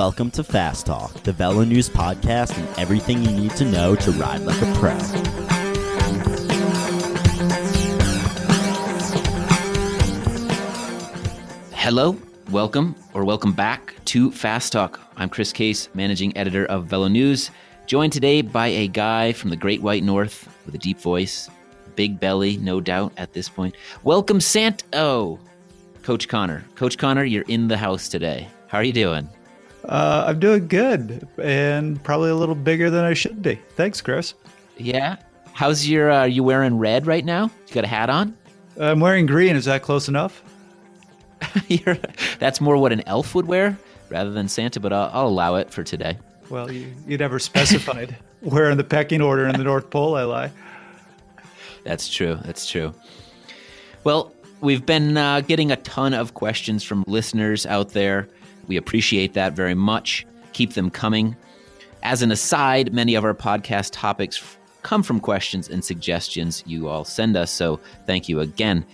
Welcome to Fast Talk, the Velo News podcast, and everything you need to know to ride like a pro. Hello, welcome, or welcome back to Fast Talk. I'm Chris Case, managing editor of Velo News, joined today by a guy from the Great White North with a deep voice, big belly, no doubt at this point. Welcome, Santo, Coach Connor. Coach Connor, you're in the house today. How are you doing? Uh, I'm doing good and probably a little bigger than I should be. Thanks, Chris. Yeah. How's your? Uh, are you wearing red right now? You got a hat on? I'm wearing green. Is that close enough? that's more what an elf would wear rather than Santa, but I'll, I'll allow it for today. Well, you, you never specified where in the pecking order in the North Pole I lie. That's true. That's true. Well, we've been uh, getting a ton of questions from listeners out there we appreciate that very much. Keep them coming. As an aside, many of our podcast topics come from questions and suggestions you all send us, so thank you again.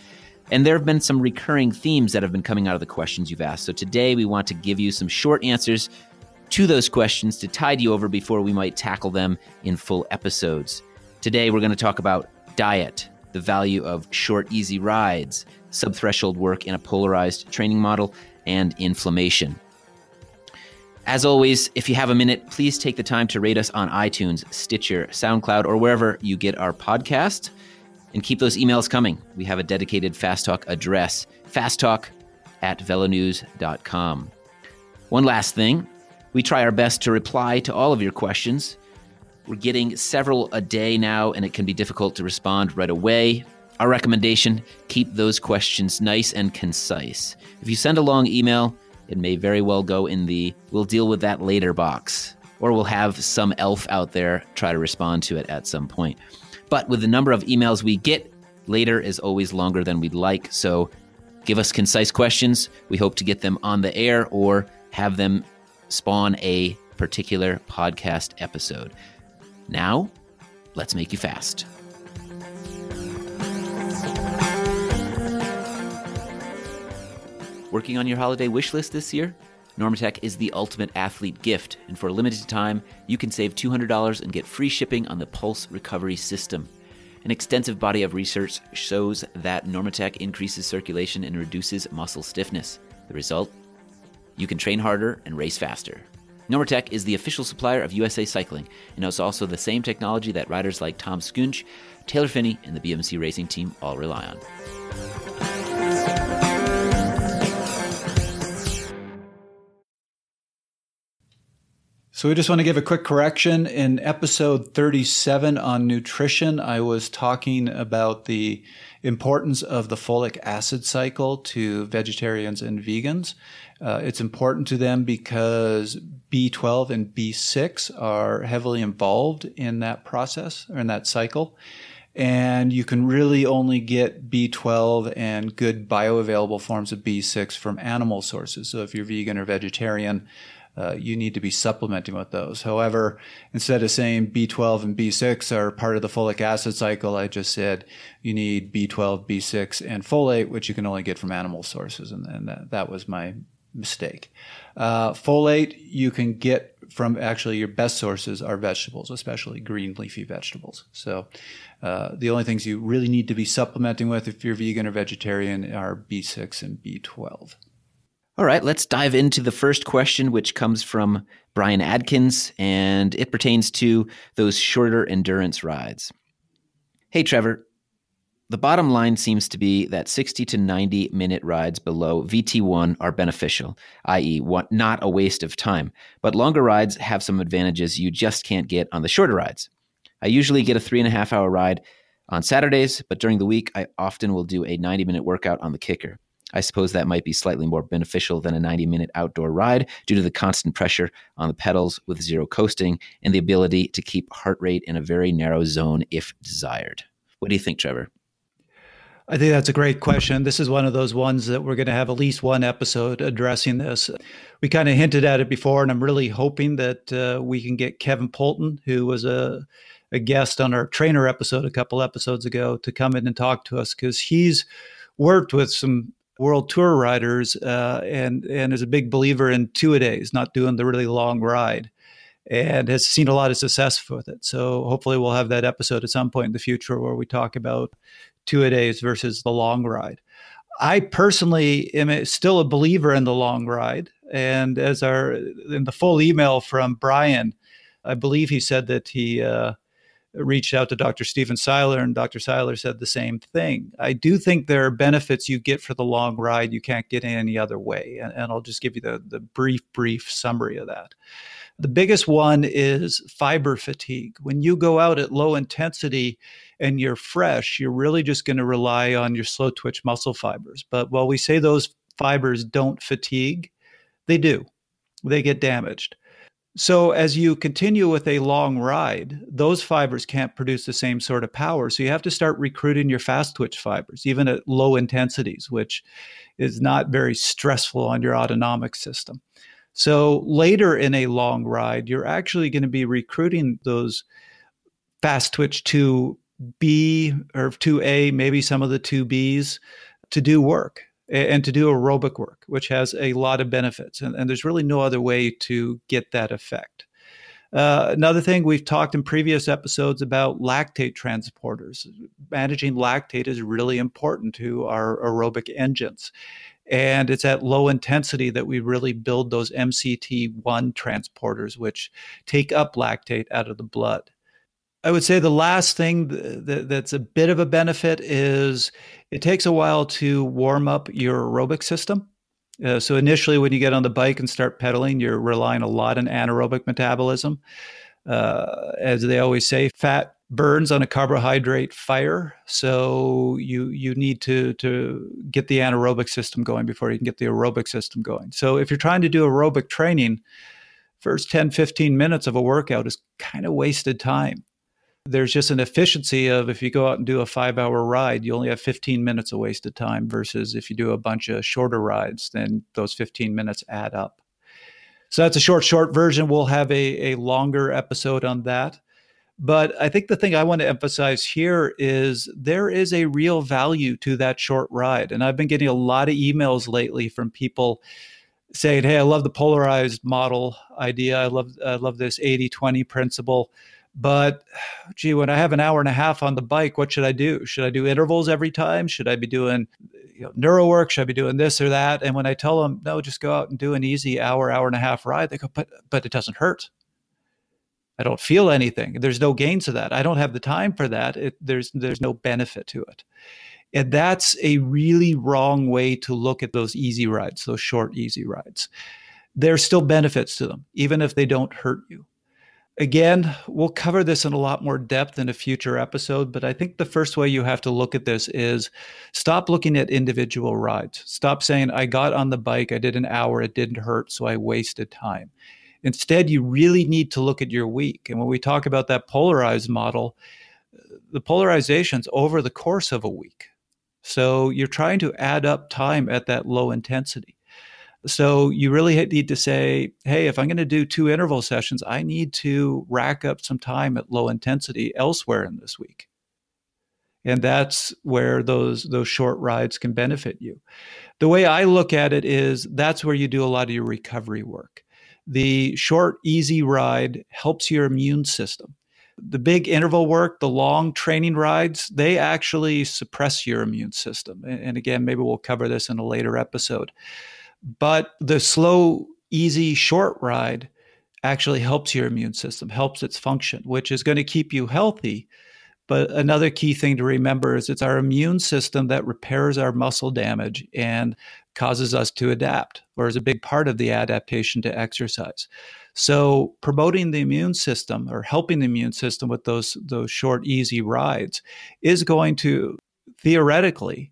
And there have been some recurring themes that have been coming out of the questions you've asked. So today we want to give you some short answers to those questions to tide you over before we might tackle them in full episodes. Today we're going to talk about diet, the value of short, easy rides, subthreshold work in a polarized training model, and inflammation. As always, if you have a minute, please take the time to rate us on iTunes, Stitcher, SoundCloud, or wherever you get our podcast. And keep those emails coming. We have a dedicated Fast Talk address, fasttalk at velonews.com. One last thing we try our best to reply to all of your questions. We're getting several a day now, and it can be difficult to respond right away. Our recommendation keep those questions nice and concise. If you send a long email, it may very well go in the we'll deal with that later box, or we'll have some elf out there try to respond to it at some point. But with the number of emails we get, later is always longer than we'd like. So give us concise questions. We hope to get them on the air or have them spawn a particular podcast episode. Now, let's make you fast. Working on your holiday wish list this year? Normatec is the ultimate athlete gift, and for a limited time, you can save $200 and get free shipping on the Pulse Recovery System. An extensive body of research shows that Normatec increases circulation and reduces muscle stiffness. The result? You can train harder and race faster. Normatec is the official supplier of USA Cycling and is also the same technology that riders like Tom Skujins, Taylor Phinney, and the BMC racing team all rely on. So we just want to give a quick correction. In episode 37 on nutrition, I was talking about the importance of the folic acid cycle to vegetarians and vegans. Uh, it's important to them because B12 and B6 are heavily involved in that process or in that cycle. And you can really only get B12 and good bioavailable forms of B6 from animal sources. So if you're vegan or vegetarian, uh, you need to be supplementing with those. However, instead of saying B12 and B6 are part of the folic acid cycle, I just said you need B12, B6, and folate, which you can only get from animal sources. And, and that, that was my mistake. Uh, folate you can get from actually your best sources are vegetables, especially green leafy vegetables. So uh, the only things you really need to be supplementing with if you're vegan or vegetarian are B6 and B12. All right, let's dive into the first question, which comes from Brian Adkins, and it pertains to those shorter endurance rides. Hey, Trevor. The bottom line seems to be that 60 to 90 minute rides below VT1 are beneficial, i.e., not a waste of time. But longer rides have some advantages you just can't get on the shorter rides. I usually get a three and a half hour ride on Saturdays, but during the week, I often will do a 90 minute workout on the kicker. I suppose that might be slightly more beneficial than a 90 minute outdoor ride due to the constant pressure on the pedals with zero coasting and the ability to keep heart rate in a very narrow zone if desired. What do you think, Trevor? I think that's a great question. This is one of those ones that we're going to have at least one episode addressing this. We kind of hinted at it before, and I'm really hoping that uh, we can get Kevin Poulton, who was a, a guest on our trainer episode a couple episodes ago, to come in and talk to us because he's worked with some world tour riders uh, and and is a big believer in two a days, not doing the really long ride, and has seen a lot of success with it. So hopefully we'll have that episode at some point in the future where we talk about two a days versus the long ride. I personally am still a believer in the long ride, and as our in the full email from Brian, I believe he said that he. Uh, reached out to Dr. Stephen Seiler, and Dr. Seiler said the same thing. I do think there are benefits you get for the long ride you can't get any other way. And, and I'll just give you the, the brief, brief summary of that. The biggest one is fiber fatigue. When you go out at low intensity and you're fresh, you're really just going to rely on your slow twitch muscle fibers. But while we say those fibers don't fatigue, they do, they get damaged. So as you continue with a long ride, those fibers can't produce the same sort of power. So you have to start recruiting your fast twitch fibers, even at low intensities, which is not very stressful on your autonomic system. So later in a long ride, you're actually going to be recruiting those fast twitch 2B or 2A, maybe some of the 2Bs to do work and to do aerobic work, which has a lot of benefits. And, and there's really no other way to get that effect. Uh, another thing we've talked in previous episodes about lactate transporters. Managing lactate is really important to our aerobic engines. And it's at low intensity that we really build those MCT1 transporters, which take up lactate out of the blood. I would say the last thing that's a bit of a benefit is it takes a while to warm up your aerobic system. Uh, so initially, when you get on the bike and start pedaling, you're relying a lot on anaerobic metabolism. Uh, as they always say, fat burns on a carbohydrate fire. So you you need to to get the anaerobic system going before you can get the aerobic system going. So if you're trying to do aerobic training, first 10, 15 minutes of a workout is kind of wasted time there's just an efficiency of if you go out and do a five hour ride, you only have 15 minutes of wasted time versus if you do a bunch of shorter rides, then those 15 minutes add up. So that's a short, short version. We'll have a, a longer episode on that. But I think the thing I want to emphasize here is there is a real value to that short ride. And I've been getting a lot of emails lately from people saying, Hey, I love the polarized model idea. I love, I love this 80 20 principle but gee, when I have an hour and a half on the bike, what should I do? Should I do intervals every time? Should I be doing you know, neuro work? Should I be doing this or that? And when I tell them, no, just go out and do an easy hour, hour and a half ride, they go, but but it doesn't hurt. I don't feel anything. There's no gain to that. I don't have the time for that. It, there's there's no benefit to it. And that's a really wrong way to look at those easy rides, those short, easy rides. There's still benefits to them, even if they don't hurt you. Again, we'll cover this in a lot more depth in a future episode, but I think the first way you have to look at this is stop looking at individual rides. Stop saying, I got on the bike, I did an hour, it didn't hurt, so I wasted time. Instead, you really need to look at your week. And when we talk about that polarized model, the polarization's over the course of a week. So you're trying to add up time at that low intensity. So you really need to say, hey, if I'm going to do two interval sessions, I need to rack up some time at low intensity elsewhere in this week. And that's where those those short rides can benefit you. The way I look at it is that's where you do a lot of your recovery work. The short, easy ride helps your immune system. The big interval work, the long training rides, they actually suppress your immune system. And again, maybe we'll cover this in a later episode. But the slow, easy, short ride actually helps your immune system, helps its function, which is going to keep you healthy. But another key thing to remember is it's our immune system that repairs our muscle damage and causes us to adapt, or is a big part of the adaptation to exercise. So promoting the immune system or helping the immune system with those those short, easy rides is going to theoretically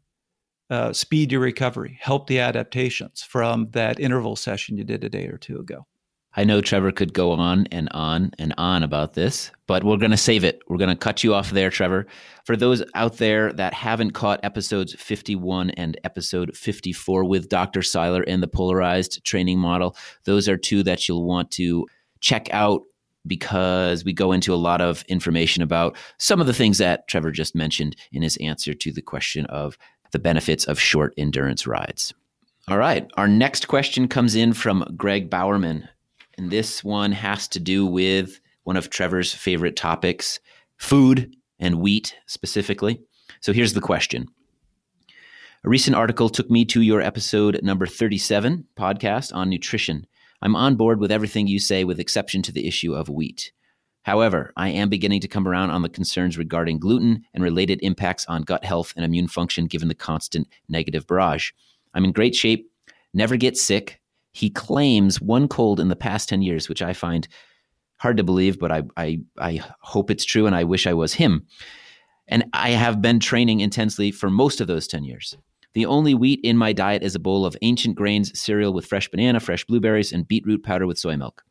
uh, speed your recovery, help the adaptations from that interval session you did a day or two ago. I know Trevor could go on and on and on about this, but we're going to save it. We're going to cut you off there, Trevor. For those out there that haven't caught episodes 51 and episode 54 with Dr. Seiler and the polarized training model, those are two that you'll want to check out because we go into a lot of information about some of the things that Trevor just mentioned in his answer to the question of the benefits of short endurance rides. All right. Our next question comes in from Greg Bowerman. And this one has to do with one of Trevor's favorite topics food and wheat specifically. So here's the question A recent article took me to your episode number 37 podcast on nutrition. I'm on board with everything you say, with exception to the issue of wheat. However, I am beginning to come around on the concerns regarding gluten and related impacts on gut health and immune function given the constant negative barrage. I'm in great shape, never get sick. He claims one cold in the past 10 years, which I find hard to believe, but I, I, I hope it's true and I wish I was him. And I have been training intensely for most of those 10 years. The only wheat in my diet is a bowl of ancient grains cereal with fresh banana, fresh blueberries, and beetroot powder with soy milk.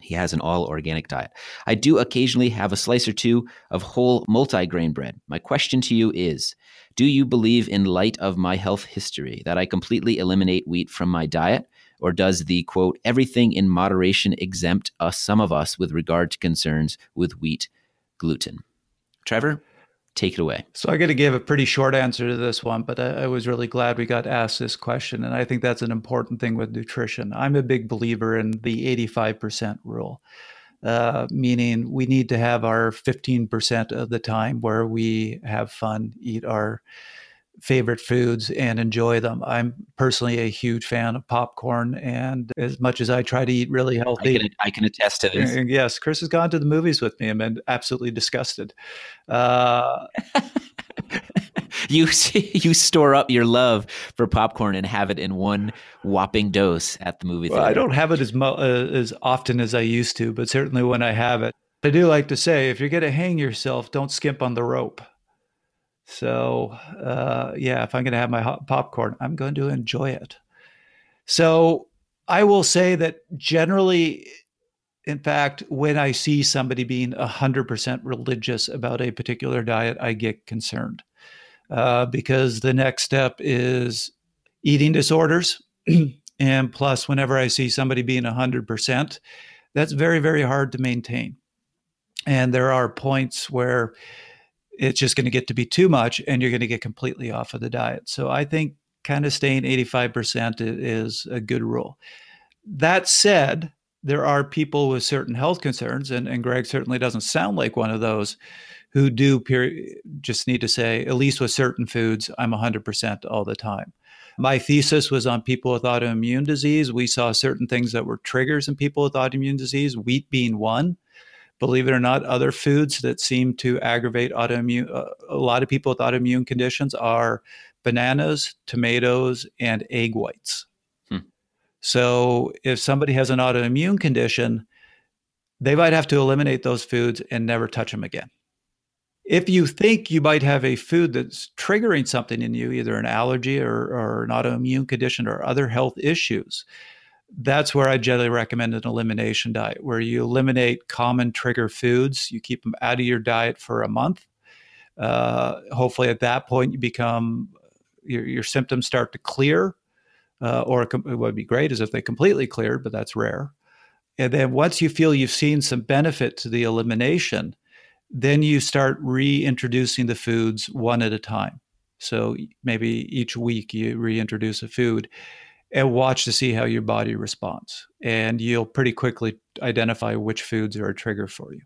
He has an all organic diet. I do occasionally have a slice or two of whole multi-grain bread. My question to you is Do you believe, in light of my health history, that I completely eliminate wheat from my diet? Or does the quote, everything in moderation exempt us, some of us, with regard to concerns with wheat gluten? Trevor, take it away. So I got to give a pretty short answer to this one, but I, I, was really glad we got asked this question. And I think that's an important thing with nutrition. I'm a big believer in the 85% rule, uh, meaning we need to have our 15% of the time where we have fun, eat our favorite foods and enjoy them. I'm personally a huge fan of popcorn, and as much as I try to eat really healthy, I can, I can attest to this. Yes, Chris has gone to the movies with me and been absolutely disgusted. Uh, you you store up your love for popcorn and have it in one whopping dose at the movie theater. Well, I don't have it as mo- uh, as often as I used to, but certainly when I have it, I do like to say, if you're going to hang yourself, don't skimp on the rope. So, uh, yeah, if I'm going to have my hot popcorn, I'm going to enjoy it. So, I will say that generally, in fact, when I see somebody being 100% religious about a particular diet, I get concerned uh, because the next step is eating disorders. and plus, whenever I see somebody being 100%, that's very, very hard to maintain. And there are points where it's just going to get to be too much and you're going to get completely off of the diet. So I think kind of staying 85% is a good rule. That said, there are people with certain health concerns, and, and Greg certainly doesn't sound like one of those who do peri- just need to say, at least with certain foods, I'm 100% all the time. My thesis was on people with autoimmune disease. We saw certain things that were triggers in people with autoimmune disease, wheat being one believe it or not, other foods that seem to aggravate autoimmune, uh, a lot of people with autoimmune conditions are bananas, tomatoes, and egg whites. Hmm. So if somebody has an autoimmune condition, they might have to eliminate those foods and never touch them again. If you think you might have a food that's triggering something in you, either an allergy or, or an autoimmune condition or other health issues, that's where I generally recommend an elimination diet, where you eliminate common trigger foods, you keep them out of your diet for a month. Uh, hopefully, at that point, you become your, your symptoms start to clear, uh, or it would be great is if they completely cleared, but that's rare. And then once you feel you've seen some benefit to the elimination, then you start reintroducing the foods one at a time. So maybe each week you reintroduce a food and watch to see how your body responds. And you'll pretty quickly identify which foods are a trigger for you.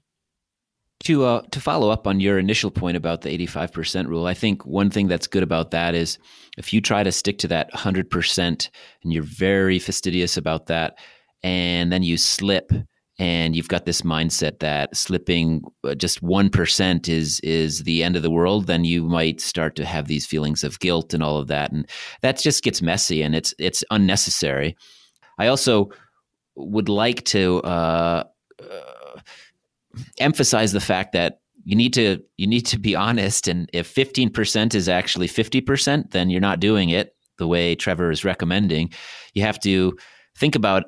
To uh, to follow up on your initial point about the eighty five percent rule, I think one thing that's good about that is if you try to stick to that hundred percent and you're very fastidious about that, and then you slip and you've got this mindset that slipping uh, just 1% is is the end of the world then you might start to have these feelings of guilt and all of that and that just gets messy and it's it's unnecessary. I also would like to uh, uh, emphasize the fact that you need to you need to be honest and if 15% is actually 50% then you're not doing it the way trevor is recommending. You have to think about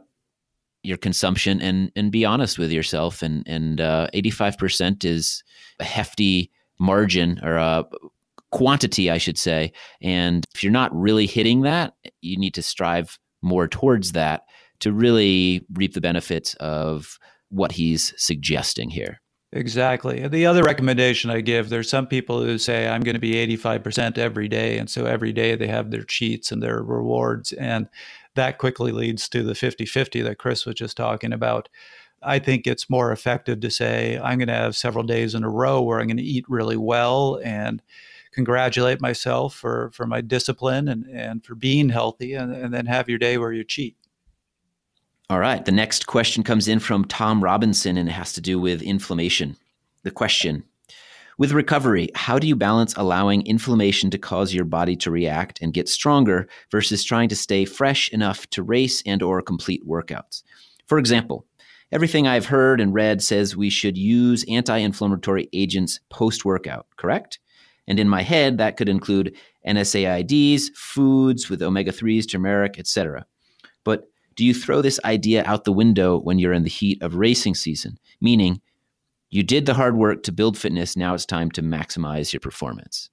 your consumption and and be honest with yourself. And and uh, five percent is a hefty margin or a quantity, I should say. And if you're not really hitting that, you need to strive more towards that to really reap the benefits of what he's suggesting here. Exactly. And the other recommendation I give, there's some people who say I'm going to be 85% every day. And so every day they have their cheats and their rewards. And that quickly leads to the 50 50 that Chris was just talking about. I think it's more effective to say I'm going to have several days in a row where I'm going to eat really well and congratulate myself for, for my discipline and, and for being healthy, and, and then have your day where you cheat. All right. The next question comes in from Tom Robinson and it has to do with inflammation. The question With recovery, how do you balance allowing inflammation to cause your body to react and get stronger versus trying to stay fresh enough to race and or complete workouts? For example, everything I've heard and read says we should use anti-inflammatory agents post-workout, correct? And in my head, that could include NSAIDs, foods with omega-3s, turmeric, etc. But do you throw this idea out the window when you're in the heat of racing season? Meaning, you did the hard work to build fitness, now it's time to maximize your performance.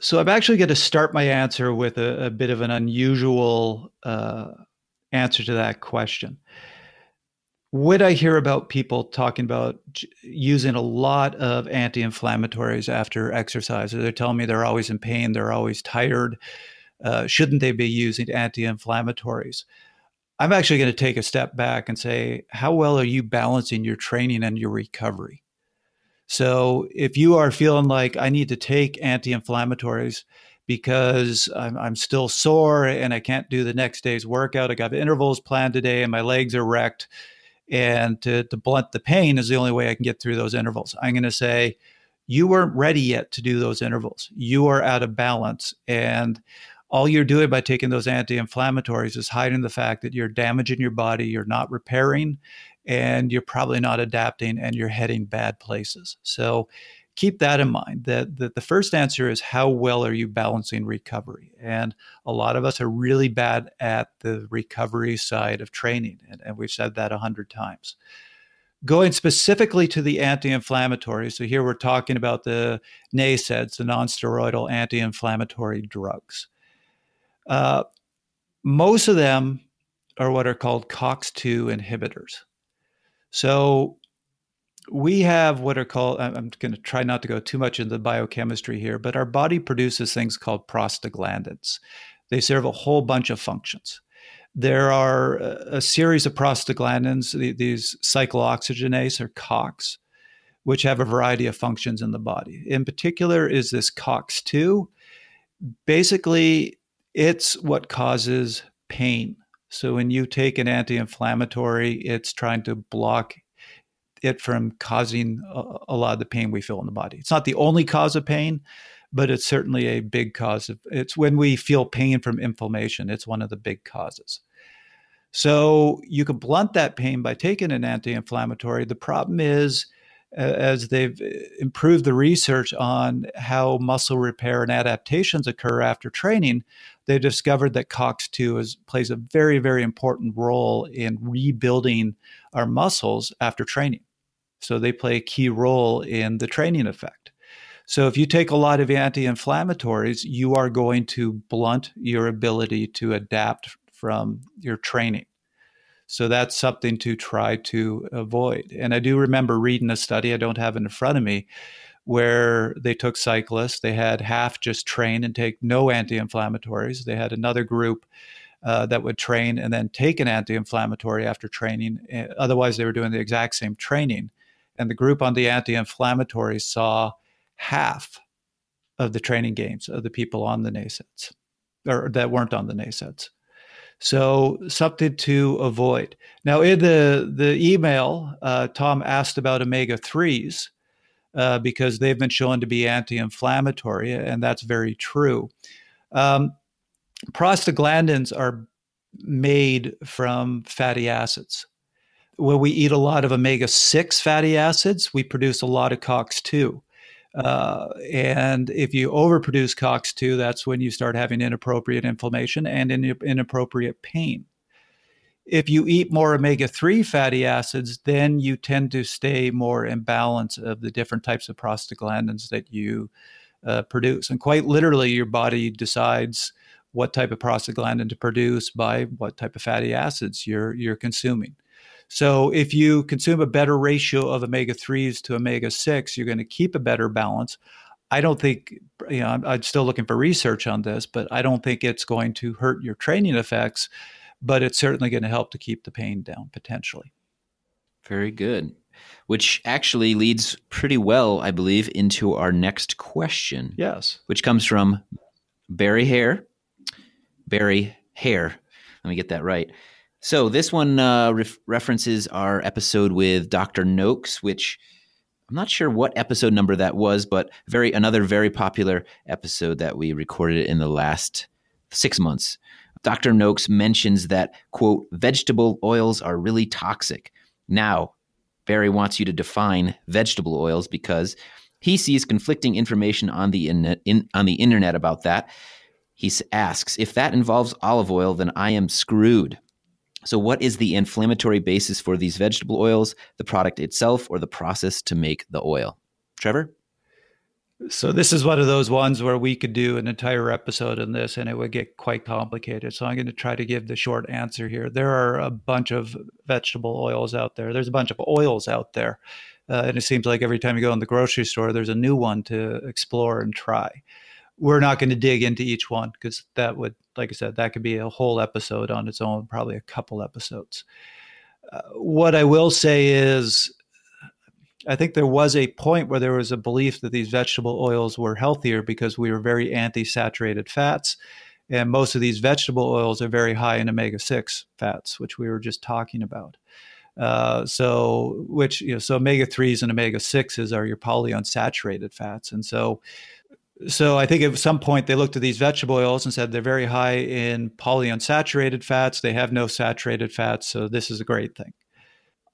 So I'm actually going to start my answer with a, a bit of an unusual uh, answer to that question. When I hear about people talking about using a lot of anti inflammatories after exercise, they're telling me they're always in pain, they're always tired, uh, shouldn't they be using anti inflammatories? I'm actually going to take a step back and say, how well are you balancing your training and your recovery? So, if you are feeling like I need to take anti inflammatories because I'm, I'm, still sore and I can't do the next day's workout, I got intervals planned today and my legs are wrecked, and to, to blunt the pain is the only way I can get through those intervals. I'm going to say, you weren't ready yet to do those intervals. You are out of balance. And all you're doing by taking those anti-inflammatories is hiding the fact that you're damaging your body, you're not repairing, and you're probably not adapting and you're heading bad places. So keep that in mind that, that the first answer is how well are you balancing recovery? And a lot of us are really bad at the recovery side of training and, and we've said that a hundred times. Going specifically to the anti-inflammatory so here we're talking about the NSAIDs, the non-steroidal anti-inflammatory drugs uh, most of them are what are called COX2 inhibitors. So we have what are called, I'm going to try not to go too much into the biochemistry here, but our body produces things called prostaglandins. They serve a whole bunch of functions. There are a series of prostaglandins, these cyclooxygenase or COX, which have a variety of functions in the body. In particular, is this COX2. Basically, it's what causes pain. So when you take an anti inflammatory, it's trying to block it from causing a, lot of the pain we feel in the body. It's not the only cause of pain, but it's certainly a big cause of it's when we feel pain from inflammation, it's one of the big causes. So you can blunt that pain by taking an anti inflammatory. The problem is, as they've uh, improved the research on how muscle repair and adaptations occur after training, they discovered that COX2 is, plays a very, very important role in rebuilding our muscles after training. So they play a key role in the training effect. So if you take a lot of anti inflammatories, you are going to blunt your ability to adapt from your training. So that's something to try to avoid. And I do remember reading a study, I don't have it in front of me, where they took cyclists. They had half just train and take no anti inflammatories. They had another group uh, that would train and then take an anti inflammatory after training. Eh, otherwise, they were doing the exact same training. And the group on the anti inflammatories saw half of the training gains of the people on the NSAIDs or that weren't on the NSAIDs. So something to avoid. Now, in the the email, uh, Tom asked about omega threes uh, because they've been shown to be anti-inflammatory, and that's very true. Um, prostaglandins are made from fatty acids. When we eat a lot of omega six fatty acids, we produce a lot of COX two. Uh, and if you overproduce COX2, that's when you start having inappropriate inflammation and in, inappropriate pain. If you eat more omega 3 fatty acids, then you tend to stay more in balance of the different types of prostaglandins that you uh, produce. And quite literally, your body decides what type of prostaglandin to produce by what type of fatty acids you're, you're consuming. So if you consume a better ratio of omega 3s to omega 6, you're going to keep a better balance. I don't think, you know, I'm, I'm, still looking for research on this, but I don't think it's going to hurt your training effects, but it's certainly going to help to keep the pain down potentially. Very good. Which actually leads pretty well, I believe, into our next question. Yes. Which comes from Barry Hare. Barry Hare. Let me get that right. So this one uh, ref- references our episode with Dr. Noakes, which I'm not sure what episode number that was, but very another very popular episode that we recorded in the last six months. Dr. Noakes mentions that quote vegetable oils are really toxic. Now, Barry wants you to define vegetable oils because he sees conflicting information on the in, in, on the internet about that. He asks if that involves olive oil, then I am screwed. So, what is the inflammatory basis for these vegetable oils, the product itself, or the process to make the oil? Trevor? So, this is one of those ones where we could do an entire episode on this and it would get quite complicated. So, I'm going to try to give the short answer here. There are a bunch of vegetable oils out there, there's a bunch of oils out there. Uh, and it seems like every time you go in the grocery store, there's a new one to explore and try we're not going to dig into each one because that would, like I said, that could be a whole episode on its own, probably a couple episodes. Uh, what I will say is, I think there was a point where there was a belief that these vegetable oils were healthier because we were very anti saturated fats. And most of these vegetable oils are very high in omega 6 fats, which we were just talking about. Uh, so, which, you know, so omega 3s and omega 6s are your polyunsaturated fats. And so, so I think at some point they looked at these vegetable oils and said they're very high in polyunsaturated fats. They have no saturated fats, so this is a great thing.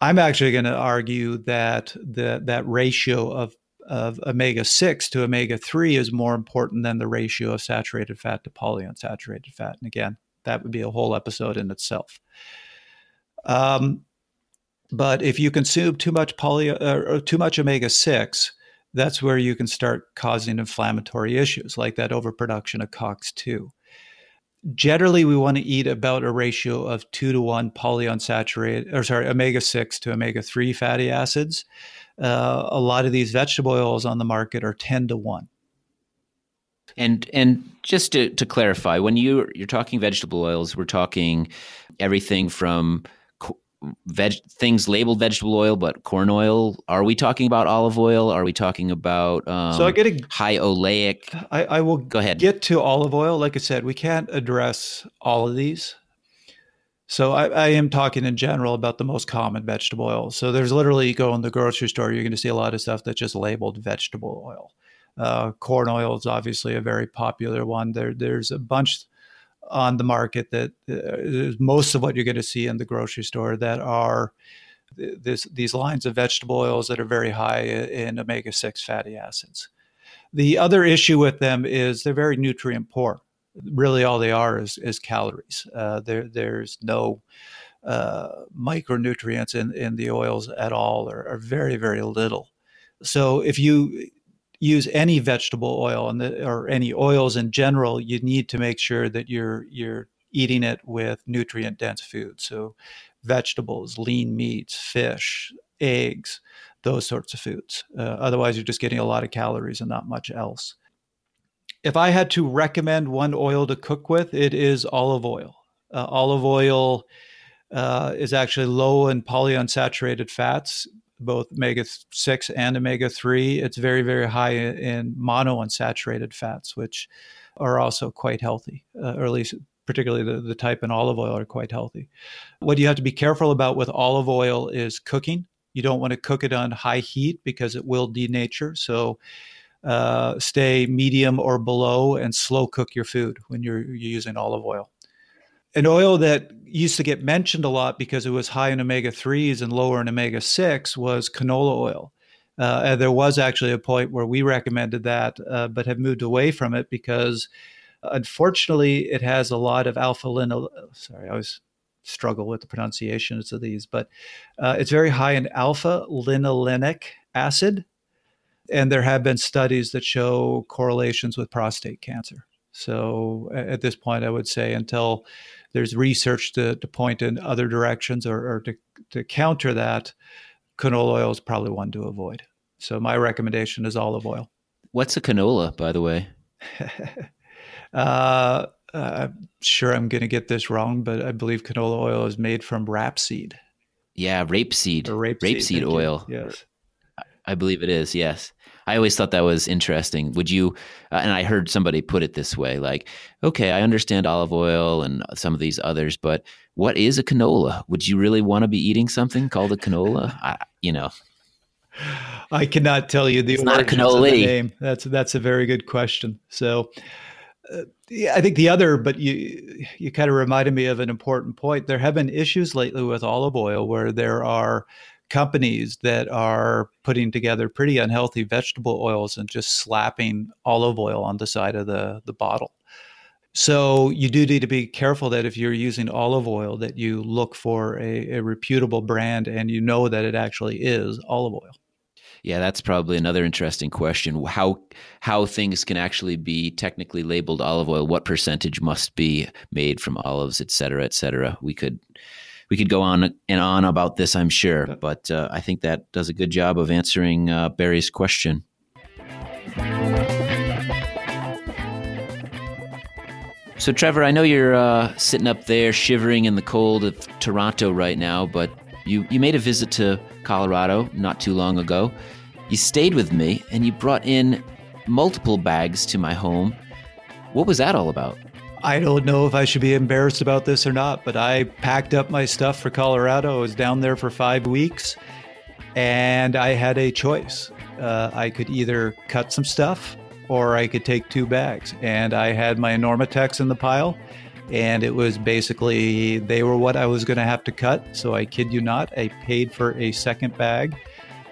I'm actually going to argue that the, that ratio of of omega 6 to omega 3 is more important than the ratio of saturated fat to polyunsaturated fat. And again, that would be a whole episode in itself. Um, but if you consume too much poly uh, or too much omega 6, that's where you can start causing inflammatory issues like that overproduction of COX2. Generally, we want to eat about a ratio of two to one polyunsaturated, or sorry, omega 6 to omega 3 fatty acids. Uh, a lot of these vegetable oils on the market are 10 to 1. And and just to, to clarify, when you you're talking vegetable oils, we're talking everything from veg things labeled vegetable oil, but corn oil. Are we talking about olive oil? Are we talking about um, so I get a, high oleic? I, I will go ahead. Get to olive oil. Like I said, we can't address all of these. So I, I, am talking in general about the most common vegetable oils. So there's literally you go in the grocery store, you're going to see a lot of stuff that's just labeled vegetable oil. Uh, corn oil is obviously a very popular one. There, there's a bunch on the market that uh, most of what you're going to see in the grocery store that are this, these lines of vegetable oils that are very high in omega 6 fatty acids. The other issue with them is they're very nutrient poor. Really, all they are is, is calories. Uh, there, there's no uh, micronutrients in, in the oils at all, or, or very, very little. So, if you use any vegetable oil and or any oils in general, you need to make sure that you're you're eating it with nutrient dense food. So vegetables, lean meats, fish, eggs, those sorts of foods. Uh, otherwise, you're just getting a lot of calories and not much else. If I had to recommend one oil to cook with, it is olive oil. Uh, olive oil uh, is actually low in polyunsaturated fats both omega 6 and omega 3. It's very, very high in monounsaturated fats, which are also quite healthy, uh, or at least particularly the, the type in olive oil are quite healthy. What you have to be careful about with olive oil is cooking. You don't want to cook it on high heat because it will denature. So uh, stay medium or below and slow cook your food when you're, you're using olive oil an oil that used to get mentioned a lot because it was high in omega 3s and lower in omega 6 was canola oil. Uh, there was actually a point where we recommended that, uh, but have moved away from it because unfortunately it has a lot of alpha linol. Sorry, I always struggle with the pronunciations of these, but uh, it's very high in alpha linolenic acid. And there have been studies that show correlations with prostate cancer. So at this point, I would say until there's research to, to point in other directions or, or to, to counter that, canola oil is probably one to avoid. So my recommendation is olive oil. What's a canola, by the way? uh, I'm sure I'm going to get this wrong, but I believe canola oil is made from rapeseed. Yeah, rapeseed. Or rapeseed, rapeseed oil. Yes. I believe it is. Yes. I always thought that was interesting. Would you? Uh, and I heard somebody put it this way: like, okay, I understand olive oil and some of these others, but what is a canola? Would you really want to be eating something called a canola? I, you know, I cannot tell you the it's not a canola name. That's that's a very good question. So, uh, yeah, I think the other, but you you kind of reminded me of an important point. There have been issues lately with olive oil where there are companies that are putting together pretty unhealthy vegetable oils and just slapping olive oil on the side of the, the bottle. So you do need to be careful that if you're using olive oil, that you look for a, a reputable brand and you know that it actually is olive oil. Yeah, that's probably another interesting question. How how things can actually be technically labeled olive oil? What percentage must be made from olives, et cetera, et cetera? We could we could go on and on about this, I'm sure, but uh, I think that does a good job of answering uh, Barry's question. So, Trevor, I know you're uh, sitting up there shivering in the cold of Toronto right now, but you, you made a visit to Colorado not too long ago. You stayed with me and you brought in multiple bags to my home. What was that all about? I don't know if I should be embarrassed about this or not, but I packed up my stuff for Colorado. I was down there for five weeks and I had a choice. Uh, I could either cut some stuff or I could take two bags. And I had my Normatecs in the pile, and it was basically they were what I was going to have to cut. So I kid you not, I paid for a second bag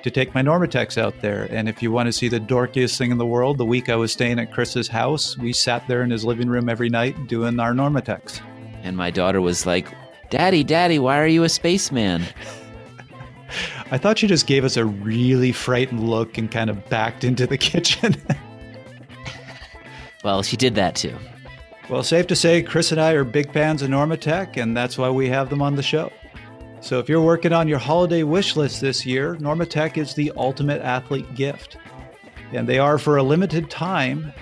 to take my Normatecs out there. And if you want to see the dorkiest thing in the world, the week I was staying at Chris's house, we sat there in his living room every night doing our Normatecs. And my daughter was like, Daddy, Daddy, why are you a spaceman? I thought she just gave us a really frightened look and kind of backed into the kitchen. well, she did that too. Well, safe to say, Chris and I are big fans of Normatec, and that's why we have them on the show. So if you're working on your holiday wish list this year, Normatec is the ultimate athlete gift. And they are for a limited time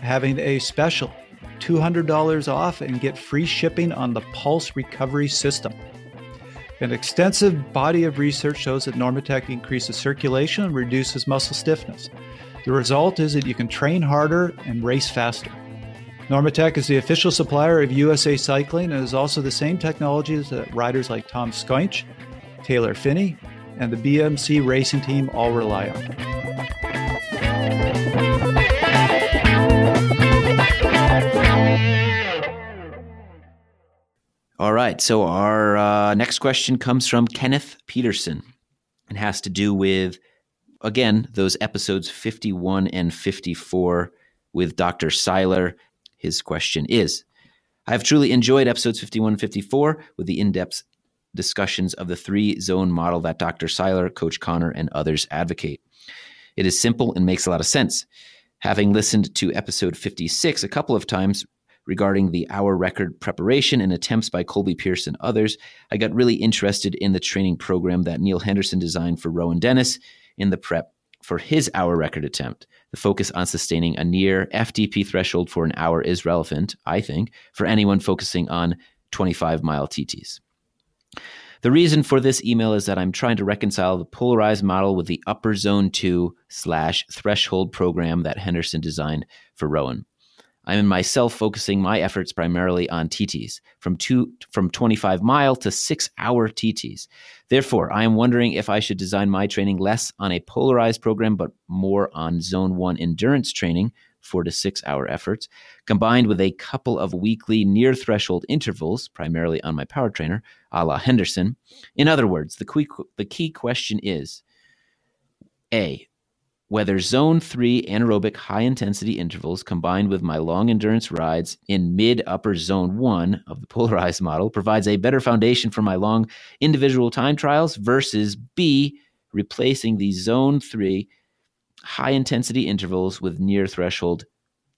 having a special $200 off and get free shipping on the Pulse Recovery System. An extensive body of research shows that Normatec increases circulation and reduces muscle stiffness. The result is that you can train harder and race faster. Normatec is the official supplier of USA Cycling and is also the same technologies that riders like Tom Skujins, Taylor Phinney, and the BMC racing team all rely on. All right. So our uh, next question comes from Kenneth Peterson and has to do with, again, those episodes 51 and 54 with Dr. Seiler his question is I have truly enjoyed episodes 51 and 54 with the in depth discussions of the three zone model that Dr. Seiler, Coach Connor, and others advocate. It is simple and makes a lot of sense. Having listened to episode 56 a couple of times regarding the hour record preparation and attempts by Colby Pearce and others, I got really interested in the training program that Neil Henderson designed for Rohan Dennis in the prep for his hour record attempt. The focus on sustaining a near FTP threshold for an hour is relevant, I think, for anyone focusing on 25 mile TTs. The reason for this email is that I'm trying to reconcile the polarized model with the upper zone 2 slash threshold program that Henderson designed for Rohan. I am in myself focusing my efforts primarily on TTs from two from 25 mile to 6 hour TTs. Therefore, I am wondering if I should design my training less on a polarized program but more on zone 1 endurance training, 4 to 6 hour efforts, combined with a couple of weekly near threshold intervals, primarily on my power trainer, a la Henderson. In other words, the key, the key question is A, whether zone 3 anaerobic high intensity intervals combined with my long endurance rides in mid upper zone 1 of the polarized model provides a better foundation for my long individual time trials versus B replacing the zone 3 high intensity intervals with near threshold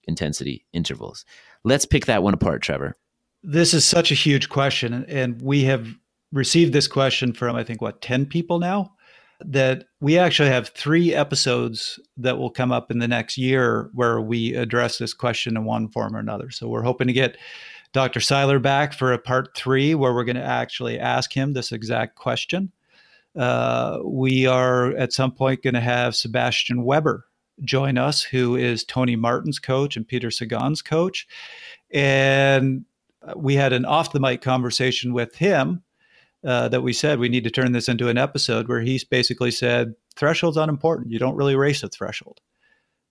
intensity intervals. Let's pick that one apart, Trevor. This is such a huge question. And we have received this question from, I think, what, 10 people now? That we actually have three episodes that will come up in the next year where we address this question in one form or another. So we're hoping to get Dr. Seiler back for a part three where we're going to actually ask him this exact question. Uh, we are at some point going to have Sebastian Weber join us, who is Tony Martin's coach and Peter Sagan's coach. And we had an off the mic conversation with him uh, that we said we need to turn this into an episode where he's basically said threshold's unimportant. You don't really race a threshold,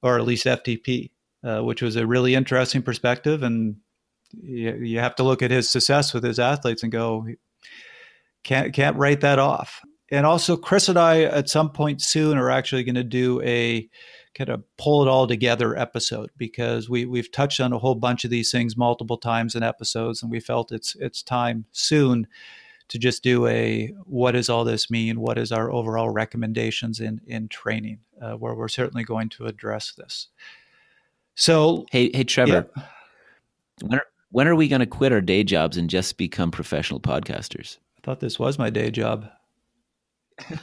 or at least FTP, uh, which was a really interesting perspective. And you, you have to look at his success with his athletes and go, can't can't write that off. And also, Chris and I at some point soon are actually going to do a kind of pull it all together episode because we we've touched on a whole bunch of these things multiple times in episodes, and we felt it's it's time soon to just do a what does all this mean? What is our overall recommendations in in training? Uh, where we're certainly going to address this. So, hey, hey, Trevor, yeah. when are, when are we going to quit our day jobs and just become professional podcasters? I thought this was my day job.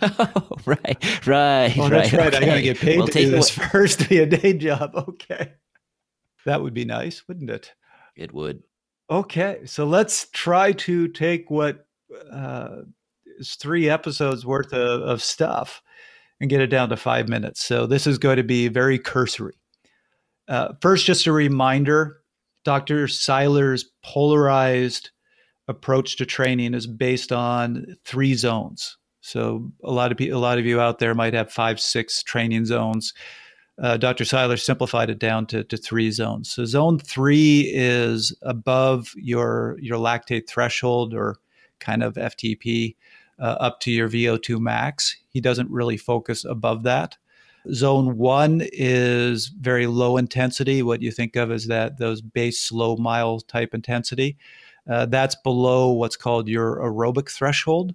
oh, right, right, oh, that's right. Okay. I got to get paid we'll to do this what... first to be a day job. Okay, that would be nice, wouldn't it? It would. Okay, so let's try to take what uh, is three episodes worth of, of stuff and get it down to five minutes. So this is going to be very cursory. Uh, first, just a reminder: Dr. Seiler's polarized approach to training is based on three zones so a lot of people, a lot of you out there might have five, six training zones. Uh, Dr. Seiler simplified it down to, to three zones. So zone three is above your your lactate threshold or kind of FTP uh, up to your VO2 max. He doesn't really focus above that. Zone one is very low intensity. What you think of as that those base slow mile type intensity. Uh, that's below what's called your aerobic threshold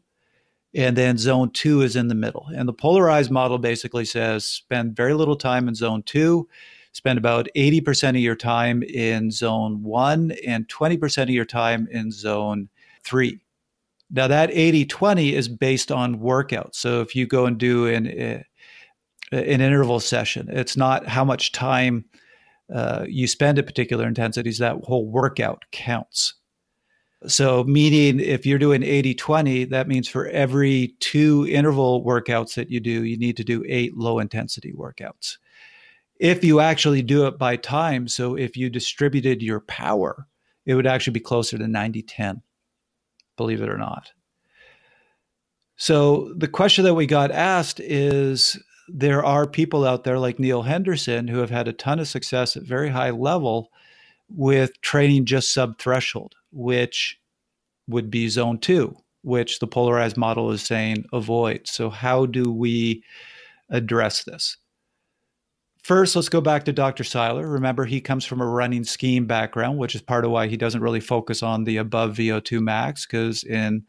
and then zone two is in the middle. And the polarized model basically says spend very little time in zone two, spend about 80% of your time in zone one, and 20% of your time in zone three. Now, that 80 20 is based on workout. So if you go and do an, uh, an interval session, it's not how much time uh, you spend at particular intensities, that whole workout counts. So, meaning if you're doing 80 20, that means for every two interval workouts that you do, you need to do eight low intensity workouts. If you actually do it by time, so if you distributed your power, it would actually be closer to 90 10, believe it or not. So, the question that we got asked is there are people out there like Neal Henderson who have had a ton of success at very high level with training just sub threshold which would be zone two, which the polarized model is saying avoid. So, how do we address this? First, let's go back to Dr. Seiler. Remember, he comes from a running skiing background, which is part of why he doesn't really focus on the above VO2 max, because in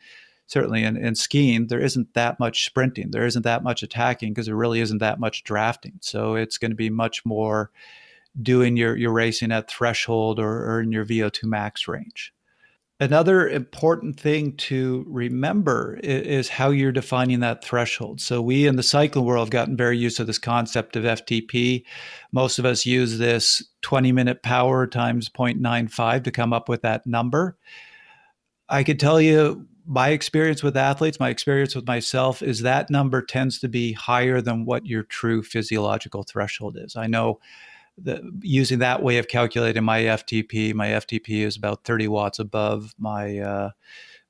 certainly in, in skiing, there isn't that much sprinting, there isn't that much attacking, because there really isn't that much drafting. So it's going to be much more doing your, your racing at threshold or, or in your VO2 max range. Another important thing to remember is, how you're defining that threshold. So, we in the cycling world have gotten very used to this concept of FTP. Most of us use this 20 minute power times 0.95 to come up with that number. I could tell you my experience with athletes, my experience with myself is that number tends to be higher than what your true physiological threshold is. I know the, using that way of calculating my FTP, my FTP is about 30 watts above my uh,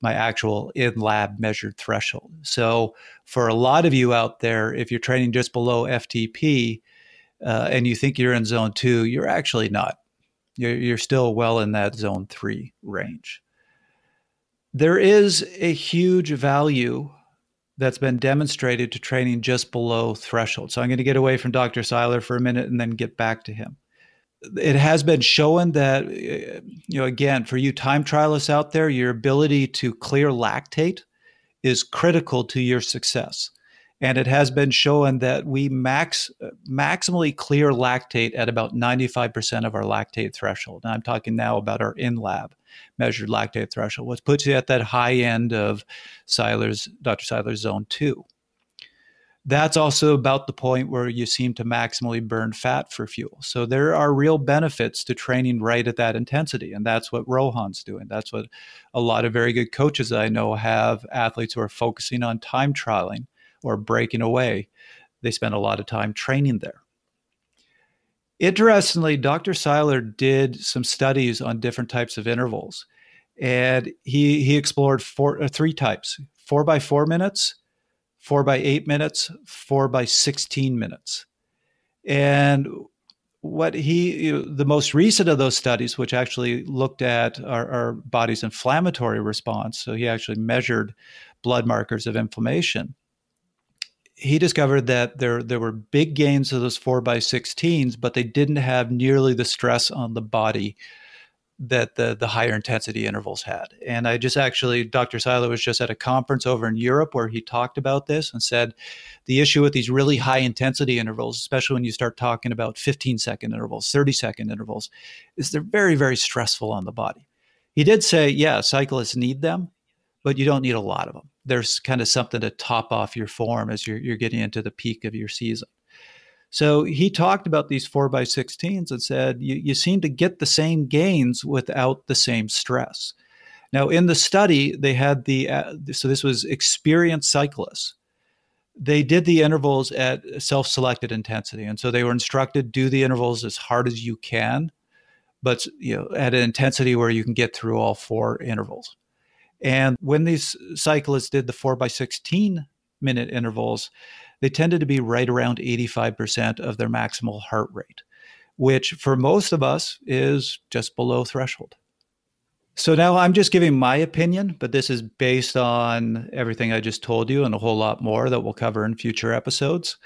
my actual in lab measured threshold. So for a lot of you out there, if you're training just below FTP uh, and you think you're in zone two, you're actually not. You're, you're still well in that zone three range. There is a huge value that's been demonstrated to training just below threshold. So I'm going to get away from Dr. Seiler for a minute and then get back to him. It has been shown that, uh, you know, again, for you time trialists out there, your ability to clear lactate is critical to your success. And it has been shown that we max maximally clear lactate at about 95% of our lactate threshold. And I'm talking now about our in lab measured lactate threshold, which puts you at that high end of Seiler's, Dr. Seiler's zone two. That's also about the point where you seem to maximally burn fat for fuel. So there are real benefits to training right at that intensity. And that's what Rohan's doing. That's what a lot of very good coaches I know have athletes who are focusing on time trialing or breaking away. They spend a lot of time training there. Interestingly, Dr. Seiler did some studies on different types of intervals. And he, he explored four, uh, three types four by four minutes, four by eight minutes, four by 16 minutes. And what he, you know, the most recent of those studies, which actually looked at our, our body's inflammatory response, so he actually measured blood markers of inflammation. He discovered that there there were big gains of those four by 16s, but they didn't have nearly the stress on the body that the the higher intensity intervals had. And I just actually Dr. Seiler was just at a conference over in Europe where he talked about this and said the issue with these really high intensity intervals, especially when you start talking about 15 second intervals, 30 second intervals, is they're very very stressful on the body. He did say, yeah, cyclists need them, but you don't need a lot of them. There's kind of something to top off your form as you're, you're getting into the peak of your season. So he talked about these four by 16s and said, you, you seem to get the same gains without the same stress. Now, in the study, they had the, uh, so this was experienced cyclists. They did the intervals at self selected intensity. And so they were instructed do the intervals as hard as you can, but you know, at an intensity where you can get through all four intervals. And when these cyclists did the four by 16 minute intervals, they tended to be right around 85% of their maximal heart rate, which for most of us is just below threshold. So now I'm just giving my opinion, but this is based on everything I just told you and a whole lot more that we'll cover in future episodes.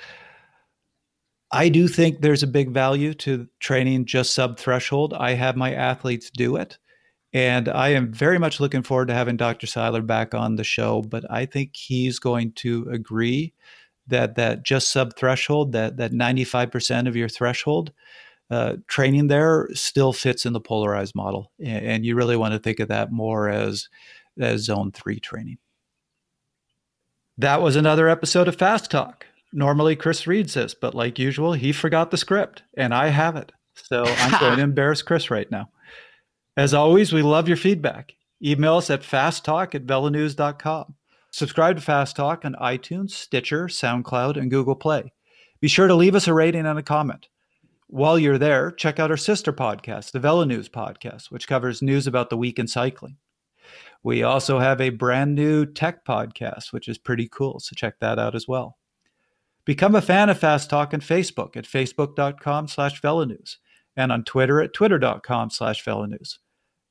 I do think there's a big value to training just sub threshold. I have my athletes do it. And I am very much looking forward to having Dr. Seiler back on the show, but I think he's going to agree that that just sub threshold, that that 95% of your threshold, uh, training there still fits in the polarized model, and, and you really want to think of that more as as zone three training. That was another episode of Fast Talk. Normally Chris reads this, but like usual, he forgot the script, and I have it. So I'm going to embarrass Chris right now. As always, we love your feedback. Email us at fasttalk at velonews.com. Subscribe to Fast Talk on iTunes, Stitcher, SoundCloud, and Google Play. Be sure to leave us a rating and a comment. While you're there, check out our sister podcast, the Velo News Podcast, which covers news about the week in cycling. We also have a brand new tech podcast, which is pretty cool, so check that out as well. Become a fan of Fast Talk on Facebook at facebook.com slash velonews and on Twitter at twitter.com slash velonews.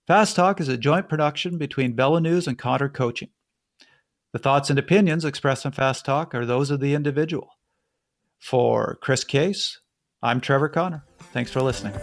Fast Talk is a joint production between Velonews and Connor Coaching. The thoughts and opinions expressed in Fast Talk are those of the individual. For Chris Case, I'm Trevor Connor. Thanks for listening.